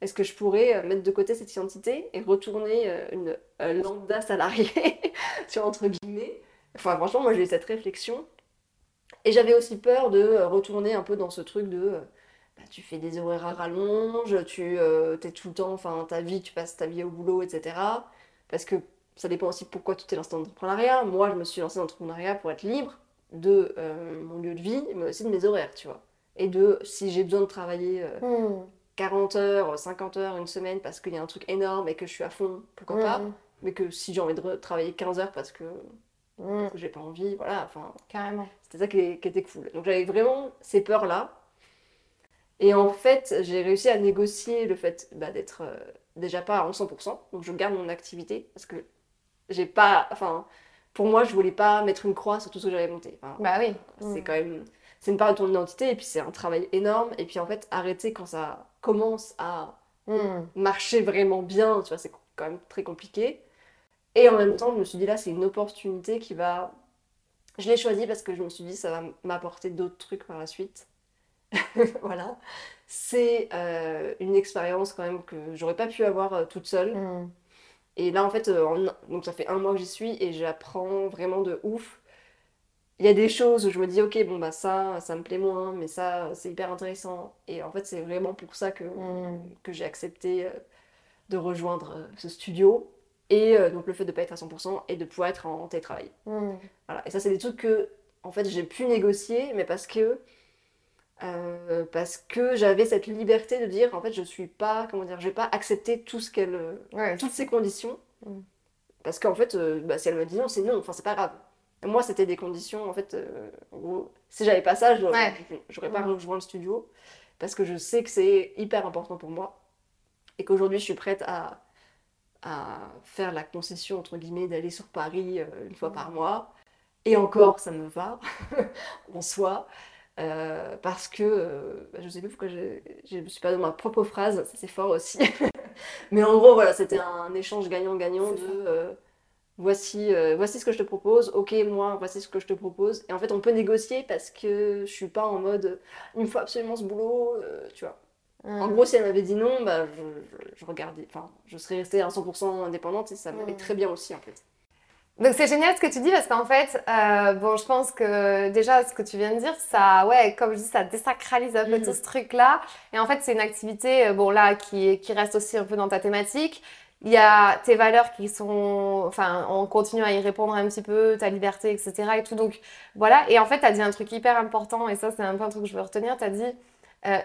est-ce que je pourrais euh, mettre de côté cette identité et retourner une lambda salariée, sur entre guillemets Enfin, franchement, moi, j'ai eu cette réflexion. Et j'avais aussi peur de retourner un peu dans ce truc de tu fais des horaires à rallonge, tu euh, es tout le temps, enfin ta vie, tu passes ta vie au boulot, etc. Parce que ça dépend aussi pourquoi tu t'es lancé dans l'entrepreneuriat. Moi, je me suis lancée dans l'entrepreneuriat pour être libre, de euh, mon lieu de vie, mais aussi de mes horaires, tu vois. Et de si j'ai besoin de travailler euh, Mm. 40 heures, 50 heures, une semaine parce qu'il y a un truc énorme et que je suis à fond, pourquoi pas. Mm. Mais que si j'ai envie de travailler 15 heures parce que, que j'ai pas envie, voilà, enfin, Carrément. c'était ça qui, qui était cool. Donc j'avais vraiment ces peurs-là. Et en fait, j'ai réussi à négocier le fait bah, d'être euh, déjà pas à 100%. Donc je garde mon activité parce que j'ai pas. Enfin, pour moi, je voulais pas mettre une croix sur tout ce que j'avais monté. Enfin, Bah oui. c'est Mm. quand même. C'est une part de ton identité et puis c'est un travail énorme. Et puis en fait, arrêter quand ça commence à Mm. marcher vraiment bien, tu vois, c'est quand même très compliqué. Et en même temps, je me suis dit là, c'est une opportunité qui va. Je l'ai choisi parce que je me suis dit ça va m'apporter d'autres trucs par la suite. Voilà. C'est euh, une expérience quand même que j'aurais pas pu avoir euh, toute seule. Mm. Et là, en fait, euh, en- donc ça fait un mois que j'y suis et j'apprends vraiment de ouf. Il y a des choses où je me dis, ok, bon, bah ça, ça me plaît moins, mais ça, c'est hyper intéressant. Et en fait, c'est vraiment pour ça que, Mm. que j'ai accepté de rejoindre ce studio. Et donc le fait de pas être à 100% et de pouvoir être en télétravail. Mm. Voilà. Et ça, c'est des trucs que, en fait, j'ai pu négocier, mais parce que, euh, parce que j'avais cette liberté de dire, en fait, je suis pas, comment dire, je vais pas accepter tout ce qu'elle, Ouais. toutes ces conditions. Mm. Parce qu'en fait, euh, bah, si elle me dit non, c'est non, enfin, c'est pas grave. Moi, c'était des conditions, en fait, euh, en gros, si j'avais pas ça, j'aurais Ouais. pas Mm. rejoint le studio. Parce que je sais que c'est hyper important pour moi. Et qu'aujourd'hui, je suis prête à, à faire la concession, entre guillemets, d'aller sur Paris euh, une fois par mois. Et encore, ça me va, en soi. Euh, parce que, euh, bah, je sais plus pourquoi je je me suis pas donné ma propre phrase, ça c'est fort aussi. Mais en gros, voilà, c'était un échange gagnant-gagnant de euh, voici, voici ce que je te propose, ok, moi, voici ce que je te propose. Et en fait, on peut négocier parce que je suis pas en mode il me faut absolument ce boulot, tu vois. En gros, si elle m'avait dit non, bah, je, je- je regardais, enfin, je serais restée à 100% indépendante et ça m'allait Mm. très bien aussi en fait. Donc c'est génial ce que tu dis parce qu'en fait, euh, bon, je pense que déjà ce que tu viens de dire, ça, ouais, comme je dis, ça désacralise un peu Mhm. tout ce truc-là. Et en fait, c'est une activité, euh, bon là, qui, qui reste aussi un peu dans ta thématique. Il y a tes valeurs qui sont, enfin, on continue à y répondre un petit peu, ta liberté, etc. et tout. Donc voilà. Et en fait, tu as dit un truc hyper important et ça, c'est un peu un truc que je veux retenir. Tu as dit, euh,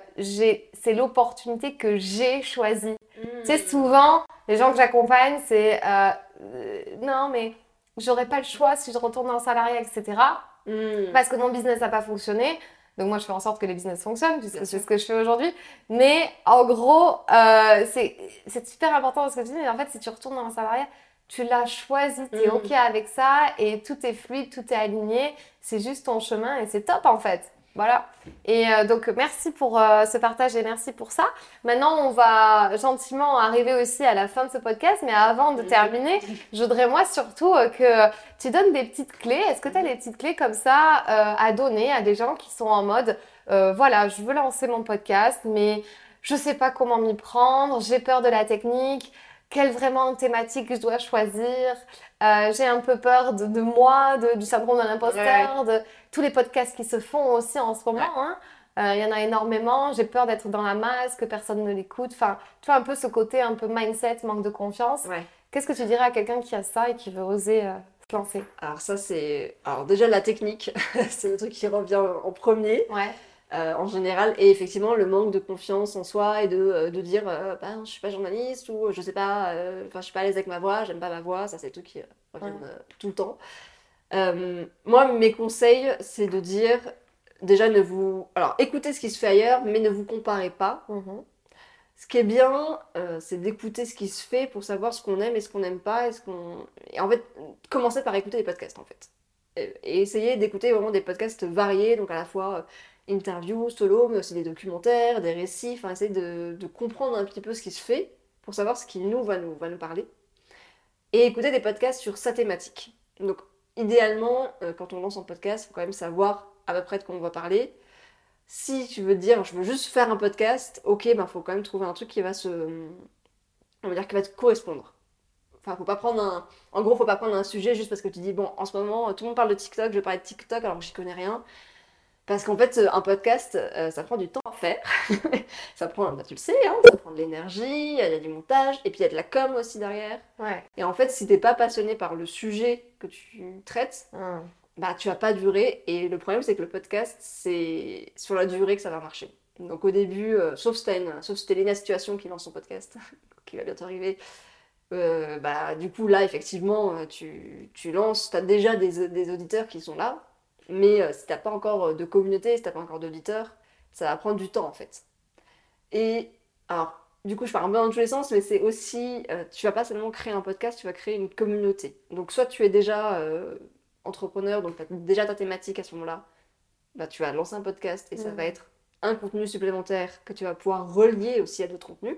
c'est l'opportunité que j'ai choisie. Tu sais, souvent, les gens que j'accompagne, c'est euh, non, mais j'aurais pas le choix si je retourne dans le salariat, etc. Mm. Parce que mon business n'a pas fonctionné. Donc, moi, je fais en sorte que les business fonctionnent, puisque c'est ce que je fais aujourd'hui. Mais en gros, euh, c'est super important ce que tu dis. Mais en fait, si tu retournes dans le salariat, tu l'as choisi, tu es Mm. OK avec ça, et tout est fluide, tout est aligné. C'est juste ton chemin, et c'est top en fait. Voilà. Et euh, donc, merci pour euh, ce partage et merci pour ça. Maintenant, on va gentiment arriver aussi à la fin de ce podcast, mais avant de terminer, je voudrais moi surtout euh, que tu donnes des petites clés. Est-ce que tu as des petites clés comme ça à donner à des gens qui sont en mode, voilà, je veux lancer mon podcast, mais je sais pas comment m'y prendre, j'ai peur de la technique, quelle vraiment thématique je dois choisir, euh, j'ai un peu peur de, de moi, de- du syndrome de l'imposteur, de tous les podcasts qui se font aussi en ce moment. Ouais. hein. Euh, Il y en a énormément. J'ai peur d'être dans la masse, que personne ne l'écoute. Enfin, tu vois un peu ce côté un peu mindset, manque de confiance. Ouais. Qu'est-ce que tu dirais à quelqu'un qui a ça et qui veut oser euh, se lancer? Alors ça c'est, alors déjà la technique, c'est le truc qui revient en premier Ouais. Euh, en général, et effectivement le manque de confiance en soi et de, euh, de dire, euh, bah, je suis pas journaliste ou je sais pas, euh, enfin je suis pas à l'aise avec ma voix, j'aime pas ma voix, ça c'est truc qui revient Ouais. tout le temps. Moi mes conseils c'est de dire déjà ne vous, alors écoutez ce qui se fait ailleurs, mais ne vous comparez pas. Mhm. Ce qui est bien, euh, c'est d'écouter ce qui se fait pour savoir ce qu'on aime et ce qu'on n'aime pas. Et, ce qu'on... et en fait, commencer par écouter des podcasts, en fait. Et, et essayer d'écouter vraiment des podcasts variés, donc à la fois interviews, solo, mais aussi des documentaires, des récits. Enfin, essayer de, comprendre un petit peu ce qui se fait pour savoir ce qui nous va nous, va nous parler. Et écouter des podcasts sur sa thématique. Donc, idéalement, euh, quand on lance un podcast, il faut quand même savoir à peu près de quoi on va parler. Si tu veux dire, je veux juste faire un podcast, ok, ben faut quand même trouver un truc qui va se, on va dire, qui va te correspondre. Enfin, faut pas prendre un, en gros, faut pas prendre un sujet juste parce que tu dis, bon, en ce moment, tout le monde parle de TikTok, je vais parler de TikTok alors que j'y connais rien. Parce qu'en fait, un podcast, euh, ça prend du temps à faire. ça prend, bah, tu le sais, hein, ça prend de l'énergie, il y a du montage, et puis il y a de la com aussi derrière. Ouais. Et en fait, si t'es pas passionné par le sujet que tu traites, Mhm. bah tu vas pas durer. Et le problème, c'est que le podcast, c'est sur la durée que ça va marcher. Donc au début, euh, sauf si c'était Léna Situation qui lance son podcast, qui va bientôt arriver, euh, bah du coup là, effectivement, euh, tu, tu lances, tu as déjà des, des, auditeurs qui sont là, mais si t'as pas encore de communauté, si t'as pas encore d'auditeurs, ça va prendre du temps en fait. Et alors, du coup, je parle un peu dans tous les sens, mais c'est aussi, tu vas pas seulement créer un podcast, tu vas créer une communauté. Donc soit tu es déjà entrepreneur, donc tu as déjà ta thématique à ce moment-là, bah, tu vas lancer un podcast et ça va être un contenu supplémentaire que tu vas pouvoir relier aussi à d'autres contenus.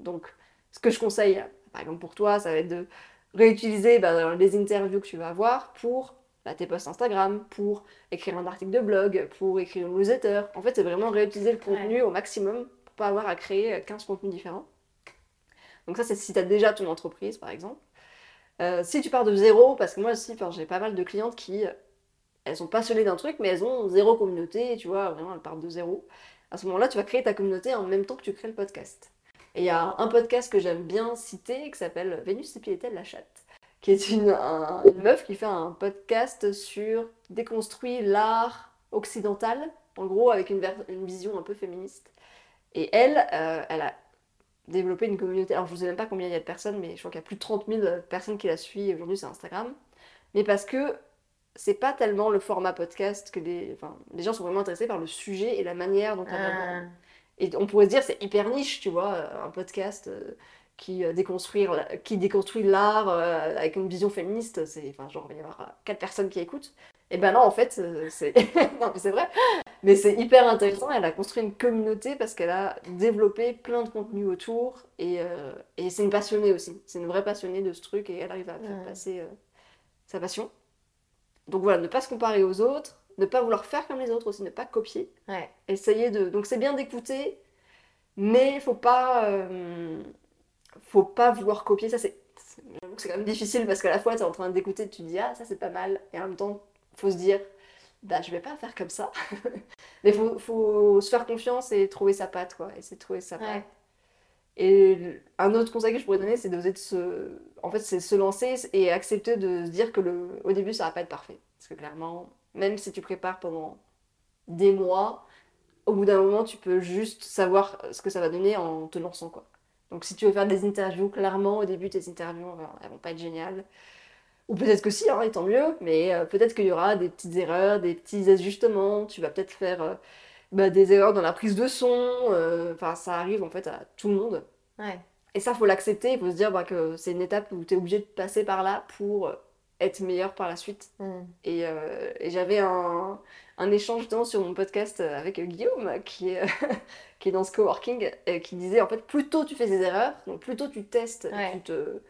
Donc, ce que je conseille, par exemple pour toi, ça va être de réutiliser bah, les interviews que tu vas avoir pour bah, tes posts Instagram, pour écrire un article de blog, pour écrire une newsletter. En fait, c'est vraiment réutiliser le contenu au maximum pour pas avoir à créer 15 contenus différents. Donc ça, c'est si tu as déjà ton entreprise, par exemple. Euh, si tu pars de zéro, parce que moi aussi, j'ai pas mal de clientes qui, elles sont passionnées d'un truc, mais elles ont zéro communauté, tu vois, vraiment, elles partent de zéro. À ce moment-là, tu vas créer ta communauté en même temps que tu crées le podcast. Et il y a un podcast que j'aime bien citer qui s'appelle Vénus et Piétel la chatte, qui est une, meuf qui fait un podcast sur déconstruire l'art occidental, en gros avec une, vision un peu féministe. Et elle, euh, elle a développer une communauté. Alors, je ne sais même pas combien il y a de personnes, mais je crois qu'il y a plus de 30 000 personnes qui la suivent aujourd'hui sur Instagram. Mais parce que c'est pas tellement le format podcast que les, enfin, les gens sont vraiment intéressés par le sujet et la manière dont on ah. Et on pourrait se dire, c'est hyper niche, tu vois, un podcast euh, qui, euh, déconstruire, qui déconstruit l'art euh, avec une vision féministe. C'est, enfin, genre, il va y avoir quatre personnes qui écoutent. Et ben non, en fait, c'est, non, c'est vrai. Mais c'est hyper intéressant. Elle a construit une communauté parce qu'elle a développé plein de contenus autour. Et, euh, et c'est une passionnée aussi. C'est une vraie passionnée de ce truc et elle arrive à faire passer euh, sa passion. Donc voilà, ne pas se comparer aux autres, ne pas vouloir faire comme les autres aussi, ne pas copier. Ouais. Essayer de. Donc c'est bien d'écouter, mais il faut pas. Euh, faut pas vouloir copier. Ça, c'est. c'est quand même difficile parce qu'à la fois, tu es en train d'écouter, tu te dis, ah, ça c'est pas mal. Et en même temps, faut se dire, bah, je vais pas faire comme ça. Mais faut, faut, se faire confiance et trouver sa patte, quoi. Essayer de trouver sa patte. Et un autre conseil que je pourrais donner, c'est d'oser de se... En fait, c'est se lancer et accepter de se dire que le... au début, ça va pas être parfait. Parce que clairement, même si tu prépares pendant des mois, au bout d'un moment, tu peux juste savoir ce que ça va donner en te lançant, quoi. Donc si tu veux faire des interviews, clairement, au début, tes interviews, elles vont pas être géniales. Ou peut-être que si, hein, et tant mieux, mais euh, peut-être qu'il y aura des petites erreurs, des petits ajustements, tu vas peut-être faire euh, bah, des erreurs dans la prise de son, euh, enfin ça arrive en fait à tout le monde. Et ça, faut l'accepter, il faut se dire bah, que c'est une étape où tu es obligé de passer par là pour être meilleur par la suite. Mm. Et, et j'avais un, un, échange justement sur mon podcast avec Guillaume, qui est, qui est dans ce coworking, qui disait en fait, plus tôt tu fais des erreurs, donc plus tôt tu testes, tu te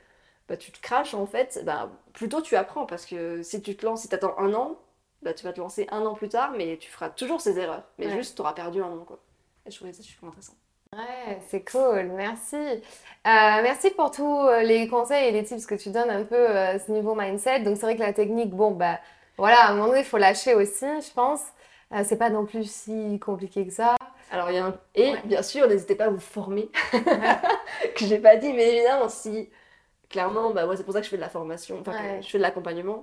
bah, tu te craches en fait, bah, plutôt tu apprends parce que si tu te lances, si tu attends un an, bah, tu vas te lancer un an plus tard, mais tu feras toujours ces erreurs. Mais juste, tu auras perdu un an. Quoi. Et je trouvais ça super intéressant. Ouais, c'est cool, merci. Euh, merci pour tous euh, les conseils et les tips que tu donnes un peu euh, à ce niveau mindset. Donc c'est vrai que la technique, bon, bah voilà, à un moment donné, il faut lâcher aussi, je pense. c'est pas non plus si compliqué que ça. Alors, il y a un... Et bien sûr, n'hésitez pas à vous former, que j'ai pas dit, mais évidemment, si clairement, bah, moi, c'est pour ça que je fais de la formation, enfin, je fais de l'accompagnement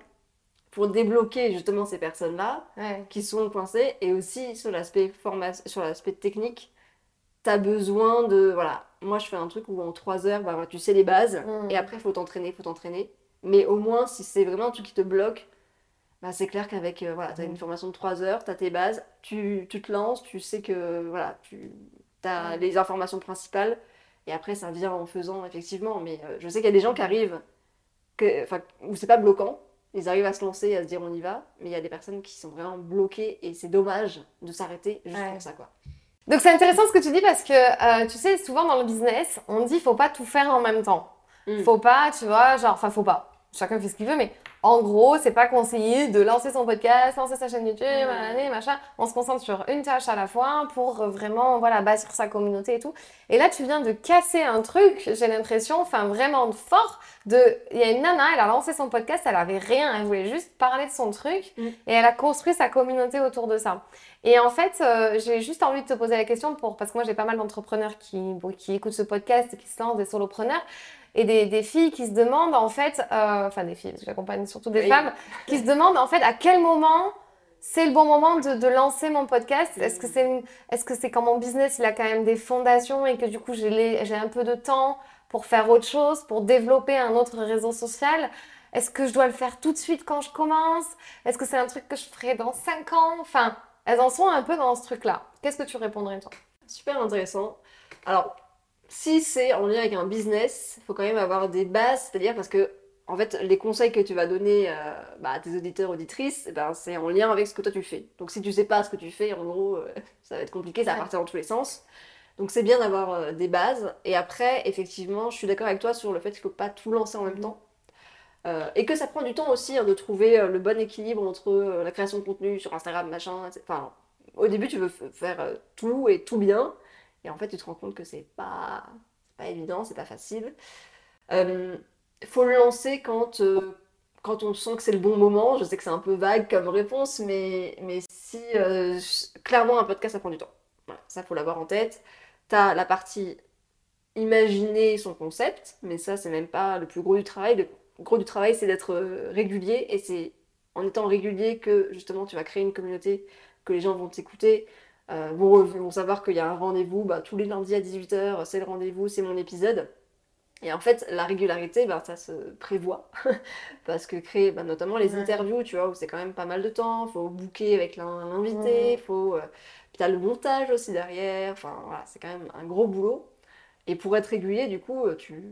pour débloquer justement ces personnes-là qui sont coincées et aussi sur l'aspect formation, sur l'aspect technique, tu as besoin de. Voilà, moi je fais un truc où en trois heures, bah, tu sais les bases mm. et après il faut t'entraîner, faut t'entraîner. Mais au moins, si c'est vraiment un truc qui te bloque, bah, c'est clair qu'avec. Euh, voilà, tu as une formation de trois heures, tu as tes bases, tu, tu, te lances, tu sais que voilà, tu as les informations principales et après, ça vient en faisant, effectivement. Mais euh, je sais qu'il y a des gens qui arrivent, que, où c'est pas bloquant. Ils arrivent à se lancer, à se dire on y va. Mais il y a des personnes qui sont vraiment bloquées et c'est dommage de s'arrêter juste pour ça, quoi. Donc c'est intéressant ce que tu dis parce que euh, tu sais, souvent dans le business, on dit faut pas tout faire en même temps. Mm. Faut pas, tu vois, genre, enfin, faut pas. Chacun fait ce qu'il veut, mais en gros, c'est pas conseillé de lancer son podcast, lancer sa chaîne YouTube, machin. On se concentre sur une tâche à la fois pour vraiment, voilà, bâtir sa communauté et tout. Et là, tu viens de casser un truc, j'ai l'impression, enfin, vraiment fort. De, il y a une nana, elle a lancé son podcast, elle avait rien, elle voulait juste parler de son truc mm. et elle a construit sa communauté autour de ça. Et en fait, euh, j'ai juste envie de te poser la question pour, parce que moi, j'ai pas mal d'entrepreneurs qui, qui écoutent ce podcast qui se lancent des solopreneurs. Et des, des, filles qui se demandent en fait, euh, enfin des filles, parce que j'accompagne surtout des Oui. femmes, qui se demandent en fait à quel moment c'est le bon moment de, de lancer mon podcast? Est-ce que c'est est-ce que c'est quand mon business il a quand même des fondations et que du coup j'ai j'ai un peu de temps pour faire autre chose, pour développer un autre réseau social? Est-ce que je dois le faire tout de suite quand je commence? Est-ce que c'est un truc que je ferai dans 5 ans? Enfin, elles en sont un peu dans ce truc-là. Qu'est-ce que tu répondrais toi? Super intéressant. Alors, si c'est en lien avec un business, il faut quand même avoir des bases, c'est-à-dire parce que, en fait, les conseils que tu vas donner euh, bah, à tes auditeurs, auditrices, eh ben, c'est en lien avec ce que toi tu fais. Donc, si tu sais pas ce que tu fais, en gros, euh, ça va être compliqué, ça va partir dans tous les sens. Donc, c'est bien d'avoir euh, des bases. Et après, effectivement, je suis d'accord avec toi sur le fait qu'il faut pas tout lancer en même Mhm. temps. Et que ça prend du temps aussi hein, de trouver le bon équilibre entre la création de contenu sur Instagram, machin, etc. Enfin, au début, tu veux faire tout et tout bien. Et en fait, tu te rends compte que c'est pas, pas évident, c'est pas facile. Euh, faut le lancer quand, euh, quand on sent que c'est le bon moment. Je sais que c'est un peu vague comme réponse, mais, mais si euh, clairement un podcast, ça prend du temps. Voilà, ça, faut l'avoir en tête. T'as la partie imaginer son concept, mais ça, c'est même pas le plus gros du travail. Le gros du travail, c'est d'être euh, régulier, et c'est en étant régulier que justement tu vas créer une communauté, que les gens vont t'écouter, euh, vont, vont savoir qu'il y a un rendez-vous, bah, tous les lundis à 18h, c'est le rendez-vous, c'est mon épisode. Et en fait, la régularité, bah, ça se prévoit. Parce que créer bah, notamment les Ouais. interviews, tu vois, où c'est quand même pas mal de temps, faut booker avec l'in- l'invité, Ouais. faut. euh, puis t'as le montage aussi derrière, enfin voilà, c'est quand même un gros boulot. Et pour être régulier, du coup, euh, tu,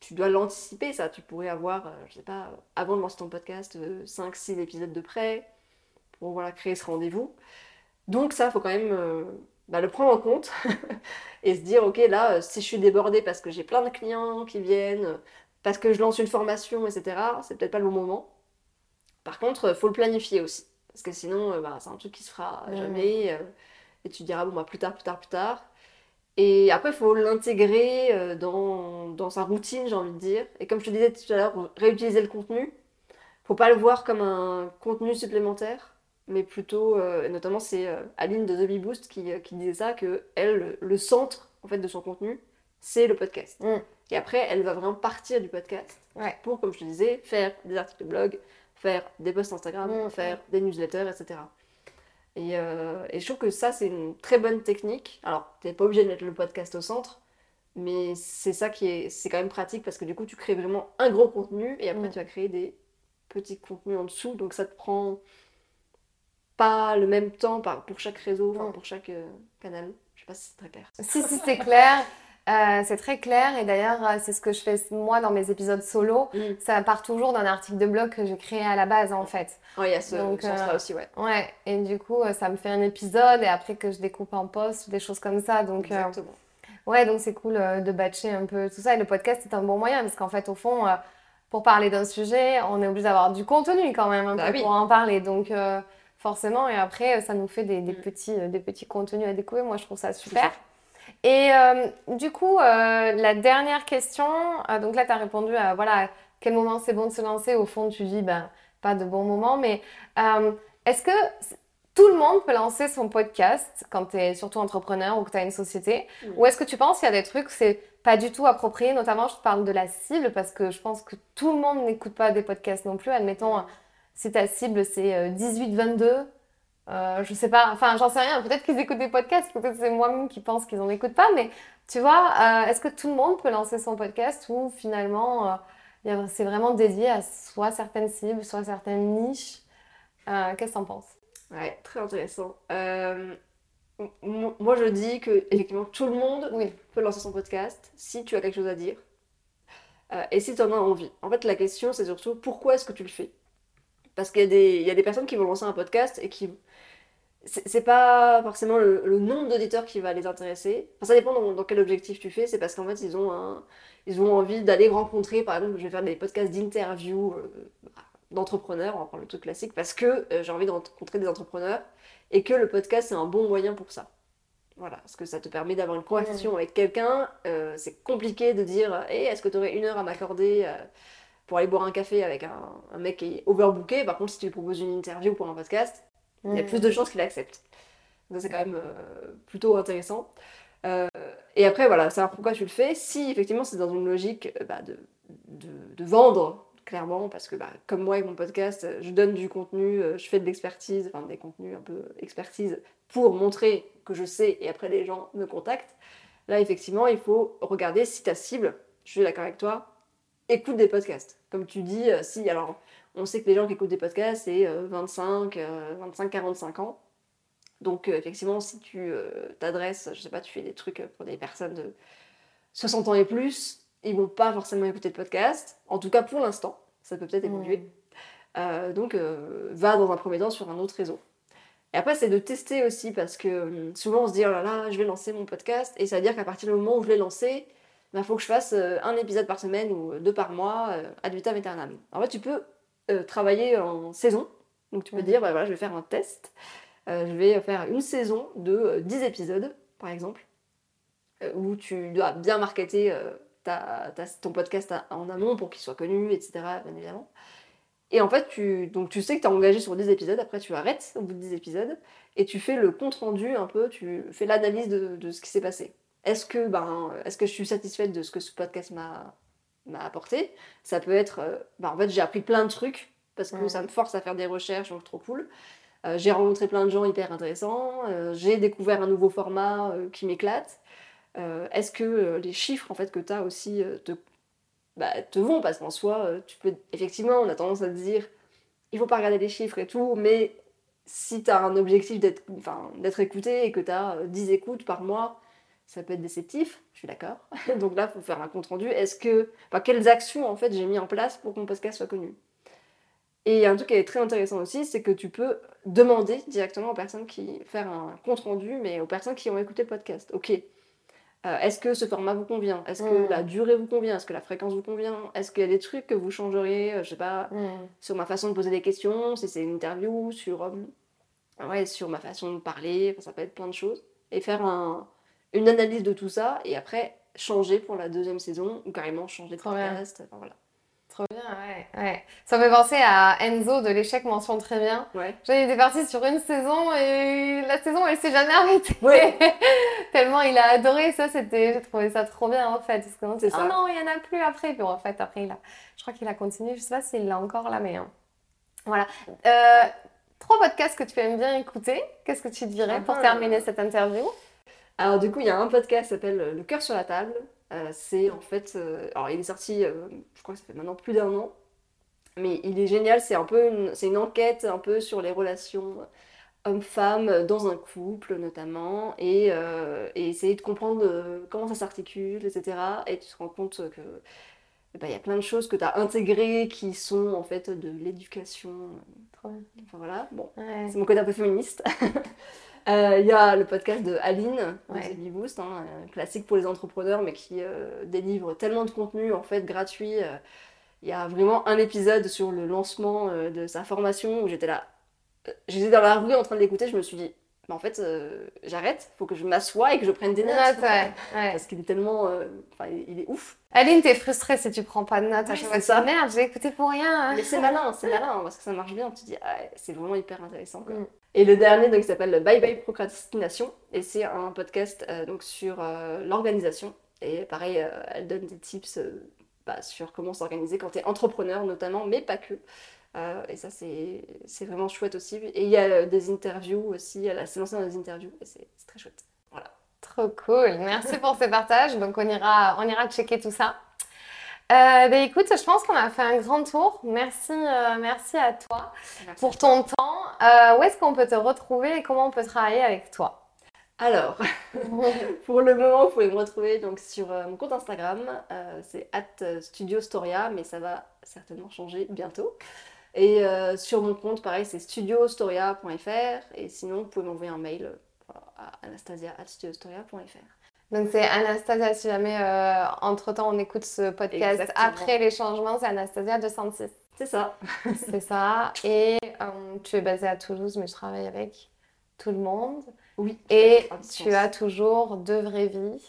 tu dois l'anticiper, ça. Tu pourrais avoir, euh, je sais pas, euh, avant de lancer ton podcast, 5-6 épisodes de près, pour voilà, créer ce rendez-vous. Donc ça, faut quand même euh, bah, le prendre en compte et se dire, ok, là, euh, si je suis débordée parce que j'ai plein de clients qui viennent, euh, parce que je lance une formation, etc., c'est peut-être pas le bon moment. Par contre, euh, faut le planifier aussi. Parce que sinon, bah, c'est un truc qui se fera jamais. et tu diras, bon, bah, plus tard, plus tard, plus tard. Et après, il faut l'intégrer dans, dans sa routine, j'ai envie de dire. Et comme je te disais tout à l'heure, réutiliser le contenu. Faut pas le voir comme un contenu supplémentaire, mais plutôt, euh, notamment c'est euh, Aline de The Bee Boost qui, euh, qui disait ça, que elle, le, le centre en fait de son contenu, c'est le podcast. Mm. Et après, elle va vraiment partir du podcast Ouais. pour, comme je te disais, faire des articles de blog, faire des posts Instagram, Mm. faire des newsletters, etc. Et, euh, et je trouve que ça, c'est une très bonne technique. Alors, t'es pas obligé de mettre le podcast au centre, mais c'est ça qui est, c'est quand même pratique parce que du coup, tu crées vraiment un gros contenu et après, Mm. tu vas créer des petits contenus en dessous. Donc, ça te prend pas le même temps pour chaque réseau, enfin, pour chaque euh, canal. Je sais pas si c'est très clair. Si, si, c'est clair. Euh, c'est très clair et d'ailleurs euh, c'est ce que je fais moi dans mes épisodes solo. Mm. Ça part toujours d'un article de blog que j'ai créé à la base en fait. Ouais, il y a ce Donc, sens-là euh, aussi, ouais. Ouais, et du coup ça me fait un épisode et après que je découpe en post, des choses comme ça. Donc Exactement. ouais, donc c'est cool de batcher un peu tout ça. Et le podcast c'est un bon moyen parce qu'en fait au fond, pour parler d'un sujet, on est obligé d'avoir du contenu quand même un Bah peu oui. pour en parler. Donc forcément, et après ça nous fait des, des Mm. petits, euh, des petits contenus à découvrir. Moi je trouve ça super. Et euh, du coup, euh, la dernière question, euh, donc là, tu as répondu à voilà, à quel moment c'est bon de se lancer? Au fond, tu dis ben, pas de bon moment, mais euh, est-ce que tout le monde peut lancer son podcast quand tu es surtout entrepreneur ou que tu as une société? Ou est-ce que tu penses qu'il y a des trucs c'est pas du tout approprié? Notamment, je te parle de la cible parce que je pense que tout le monde n'écoute pas des podcasts non plus. Admettons, si ta cible c'est euh, 18-22, euh, je sais pas, enfin j'en sais rien, peut-être qu'ils écoutent des podcasts, peut-être c'est moi-même qui pense qu'ils en écoutent pas, mais tu vois, euh, est-ce que tout le monde peut lancer son podcast ou finalement euh, c'est vraiment dédié à soit certaines cibles, soit certaines niches? Euh, qu'est-ce que t'en penses? Ouais, très intéressant. Euh, moi, je dis que effectivement tout le monde Oui, peut lancer son podcast si tu as quelque chose à dire euh, et si tu en as envie. En fait, la question, c'est surtout pourquoi est-ce que tu le fais? Parce qu'il y a des, y a des personnes qui vont lancer un podcast et qui. C'est pas forcément le, le nombre d'auditeurs qui va les intéresser. Enfin, ça dépend dans, dans quel objectif tu fais. C'est parce qu'en fait, ils ont, un, ils ont envie d'aller rencontrer, par exemple, je vais faire des podcasts d'interview euh, d'entrepreneurs, on va prendre le truc classique, parce que euh, j'ai envie de rencontrer des entrepreneurs et que le podcast, c'est un bon moyen pour ça. Voilà, parce que ça te permet d'avoir une conversation avec quelqu'un. euh, c'est compliqué de dire Hey, est-ce que tu aurais une heure à m'accorder euh, pour aller boire un café avec un, un mec qui est overbooké Par contre, si tu lui proposes une interview pour un podcast, il y a Mm. plus de chances qu'il accepte. Donc, ça, c'est quand même euh, plutôt intéressant. et après, voilà, savoir pourquoi tu le fais. Si effectivement c'est dans une logique bah, de, de, de, vendre, clairement, parce que bah, comme moi avec mon podcast, je donne du contenu, je fais de l'expertise, enfin des contenus un peu expertise pour montrer que je sais et après les gens me contactent. Là, effectivement, il faut regarder si ta cible, je suis d'accord avec toi, écoute des podcasts. Comme tu dis, si, alors on sait que les gens qui écoutent des podcasts, c'est 25, 25, 45 ans. Donc, euh, effectivement, si tu euh, t'adresses, je sais pas, tu fais des trucs pour des personnes de 60 ans et plus, ils vont pas forcément écouter le podcast. En tout cas, pour l'instant, ça peut peut-être évoluer. Euh, donc, va dans un premier temps sur un autre réseau. Et après, c'est de tester aussi parce que hum, souvent on se dit oh là là, je vais lancer mon podcast et ça veut dire qu'à partir du moment où je l'ai lancé, il ben, faut que je fasse un épisode par semaine ou deux par mois, ad vitam aeternam. En fait, tu peux travailler en saison. Donc, tu peux dire bah, voilà, je vais faire un test. Euh, je vais faire une saison de 10 euh, épisodes, par exemple, euh, où tu dois bien marketer ton podcast en amont pour qu'il soit connu, etc., bien évidemment. Et en fait, tu, donc tu sais que tu as engagé sur 10 épisodes, après tu arrêtes au bout de 10 épisodes, et tu fais le compte-rendu un peu, tu fais l'analyse de, ce qui s'est passé. Est-ce que, ben, est que je suis satisfaite de ce que ce podcast m'a apporté? Ça peut être, ben, en fait j'ai appris plein de trucs, parce que ça me force à faire des recherches, donc trop cool. Euh, j'ai rencontré plein de gens hyper intéressants, euh, j'ai découvert un nouveau format euh, qui m'éclate. Est-ce que les chiffres en fait que tu as aussi te, bah, te vont? Parce qu'en soi, tu peux effectivement, on a tendance à te dire il faut pas regarder les chiffres et tout, mais si tu as un objectif d'être écouté et que tu as 10 écoutes par mois, ça peut être déceptif, je suis d'accord. Donc là, il faut faire un compte rendu. Est-ce que, enfin, quelles actions en fait j'ai mis en place pour que mon podcast soit connu? Et un truc qui est très intéressant aussi, c'est que tu peux demander directement aux personnes qui faire un compte rendu, mais aux personnes qui ont écouté le podcast. Ok, euh, est-ce que ce format vous convient? Est-ce que la durée vous convient? Est-ce que la fréquence vous convient? Est-ce qu'il y a des trucs que vous changeriez, euh, je sais pas, sur ma façon de poser des questions, si c'est une interview, sur, euh, ouais, sur ma façon de parler, ça peut être plein de choses. Et faire un, une analyse de tout ça, et après changer pour la deuxième saison, ou carrément changer de podcast. Enfin, voilà. Trop bien, ouais, ouais. Ça me fait penser à Enzo de l'échec mention très bien. Ouais. J'étais partie sur une saison et la saison elle s'est jamais arrêtée. Ouais. Tellement il a adoré ça, c'était, j'ai trouvé ça trop bien en fait. Parce que oh non, il y en a plus après. Puis en fait après il a, je crois qu'il a continué. Je sais pas s'il l'a encore là, mais hein. voilà. Euh, trois podcasts que tu aimes bien écouter. Qu'est-ce que tu dirais pour ah. terminer cette interview? Alors du coup il y a un podcast qui s'appelle Le cœur sur la table euh, c'est en fait. Euh, alors, il est sorti, euh, je crois que ça fait maintenant plus d'un an. Mais il est génial, c'est un peu une, c'est une enquête un peu sur les relations homme-femme dans un couple notamment, et, et essayer de comprendre comment ça s'articule, etc. Et tu te rends compte que bah, il y a plein de choses que tu as intégrées qui sont en fait de l'éducation. Enfin voilà, bon, c'est mon côté un peu féministe. Euh, il y a le podcast de Aline, de Boost, hein, classique pour les entrepreneurs, mais qui euh, délivre tellement de contenu en fait gratuit. Euh. Il y a vraiment un épisode sur le lancement de sa formation où j'étais là, j'étais dans la rue en train de l'écouter, je me suis dit, mais en fait, j'arrête, il faut que je m'assoie et que je prenne des notes. Parce qu'il est tellement. Enfin, il est ouf. Aline, t'es frustrée si tu prends pas de notes. c'est ça. Merde, j'ai écouté pour rien. Mais c'est malin, c'est malin, parce que ça marche bien. Tu te dis, ah, c'est vraiment hyper intéressant. Quoi. Mm. Et le dernier, donc, s'appelle Bye Bye Procrastination. Et c'est un podcast euh, donc, sur euh, l'organisation. Et pareil, euh, elle donne des tips bah, sur comment s'organiser quand tu es entrepreneur, notamment, mais pas que. et ça, c'est vraiment chouette aussi. Et il y a des interviews aussi. Elle s'est lancée dans des interviews. Et c'est très chouette. Voilà. Trop cool. Merci pour ces partages. Donc, on ira, on ira checker tout ça. Euh, ben écoute, je pense qu'on a fait un grand tour. Merci, euh, merci à toi pour ton temps. Euh, où est-ce qu'on peut te retrouver et comment on peut travailler avec toi? Alors, pour le moment, vous pouvez me retrouver donc sur mon compte Instagram. c'est @studiostoria, mais ça va certainement changer bientôt. Et sur mon compte, pareil, c'est studiostoria.fr. Et sinon, vous pouvez m'envoyer un mail à anastasia@studiostoria.fr. Donc c'est Anastasia, si jamais euh, entre-temps on écoute ce podcast après les changements, c'est Anastasia 206. C'est ça. c'est ça. Et euh, tu es basée à Toulouse, mais je travaille avec tout le monde. Oui. Et tu as toujours deux vraies vies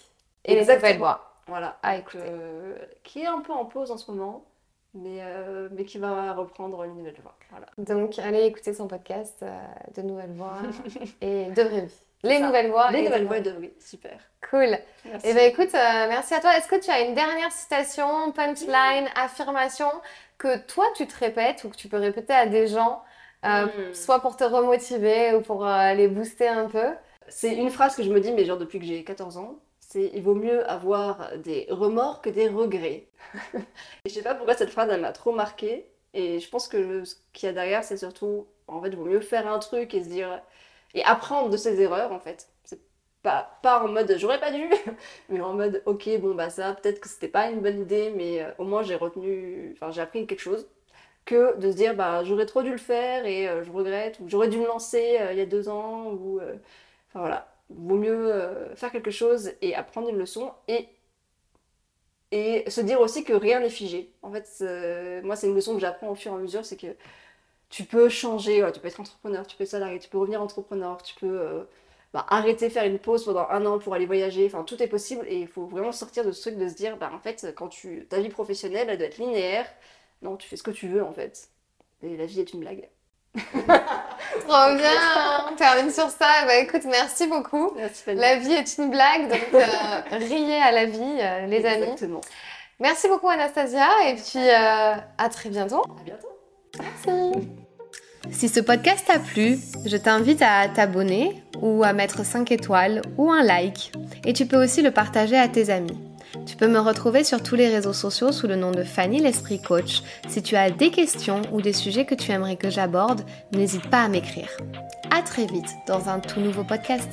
et les nouvelles voix. Voilà. À écouter. Euh, qui est un peu en pause en ce moment, mais, mais qui va reprendre une nouvelle voix. Voilà. Donc allez écouter son podcast de nouvelles voix et de vraies vies. Les nouvelles voies. Les nouvelles voies de oui, super. Cool. Merci. Eh bien, écoute, euh, merci à toi. Est-ce que tu as une dernière citation, punchline, affirmation que toi tu te répètes ou que tu peux répéter à des gens, euh, hmm. soit pour te remotiver ou pour euh, les booster un peu? C'est une phrase que je me dis, mais genre depuis que j'ai 14 ans. C'est il vaut mieux avoir des remords que des regrets. et je sais pas pourquoi cette phrase elle m'a trop marquée. Et je pense que ce qu'il y a derrière, c'est surtout en fait, il vaut mieux faire un truc et se dire et apprendre de ses erreurs en fait. C'est pas, pas en mode j'aurais pas dû, mais en mode ok, bon bah ça, peut-être que c'était pas une bonne idée, mais euh, au moins j'ai retenu, enfin j'ai appris quelque chose. Que de se dire bah j'aurais trop dû le faire et euh, je regrette, ou j'aurais dû me lancer euh, il y a deux ans, ou enfin voilà. Vaut mieux faire quelque chose et apprendre une leçon et et se dire aussi que rien n'est figé. En fait, moi, c'est une leçon que j'apprends au fur et à mesure, c'est que tu peux changer, tu peux être entrepreneur, tu peux être salarié, tu peux revenir entrepreneur, tu peux euh, bah, arrêter, faire une pause pendant un an pour aller voyager, enfin tout est possible et il faut vraiment sortir de ce truc de se dire, bah en fait, quand tu, ta vie professionnelle, elle doit être linéaire, non, tu fais ce que tu veux en fait. Et la vie est une blague. Trop bien, on termine sur ça. Bah écoute, merci beaucoup. la vie est une blague, donc euh, riez à la vie, euh, les Exactement. amis. Merci beaucoup Anastasia et puis à très bientôt. À bientôt. Si ce podcast t'a plu, je t'invite à t'abonner ou à mettre 5 étoiles ou un like. Et tu peux aussi le partager à tes amis. Tu peux me retrouver sur tous les réseaux sociaux sous le nom de Fanny l'Esprit Coach. Si tu as des questions ou des sujets que tu aimerais que j'aborde, n'hésite pas à m'écrire. À très vite dans un tout nouveau podcast.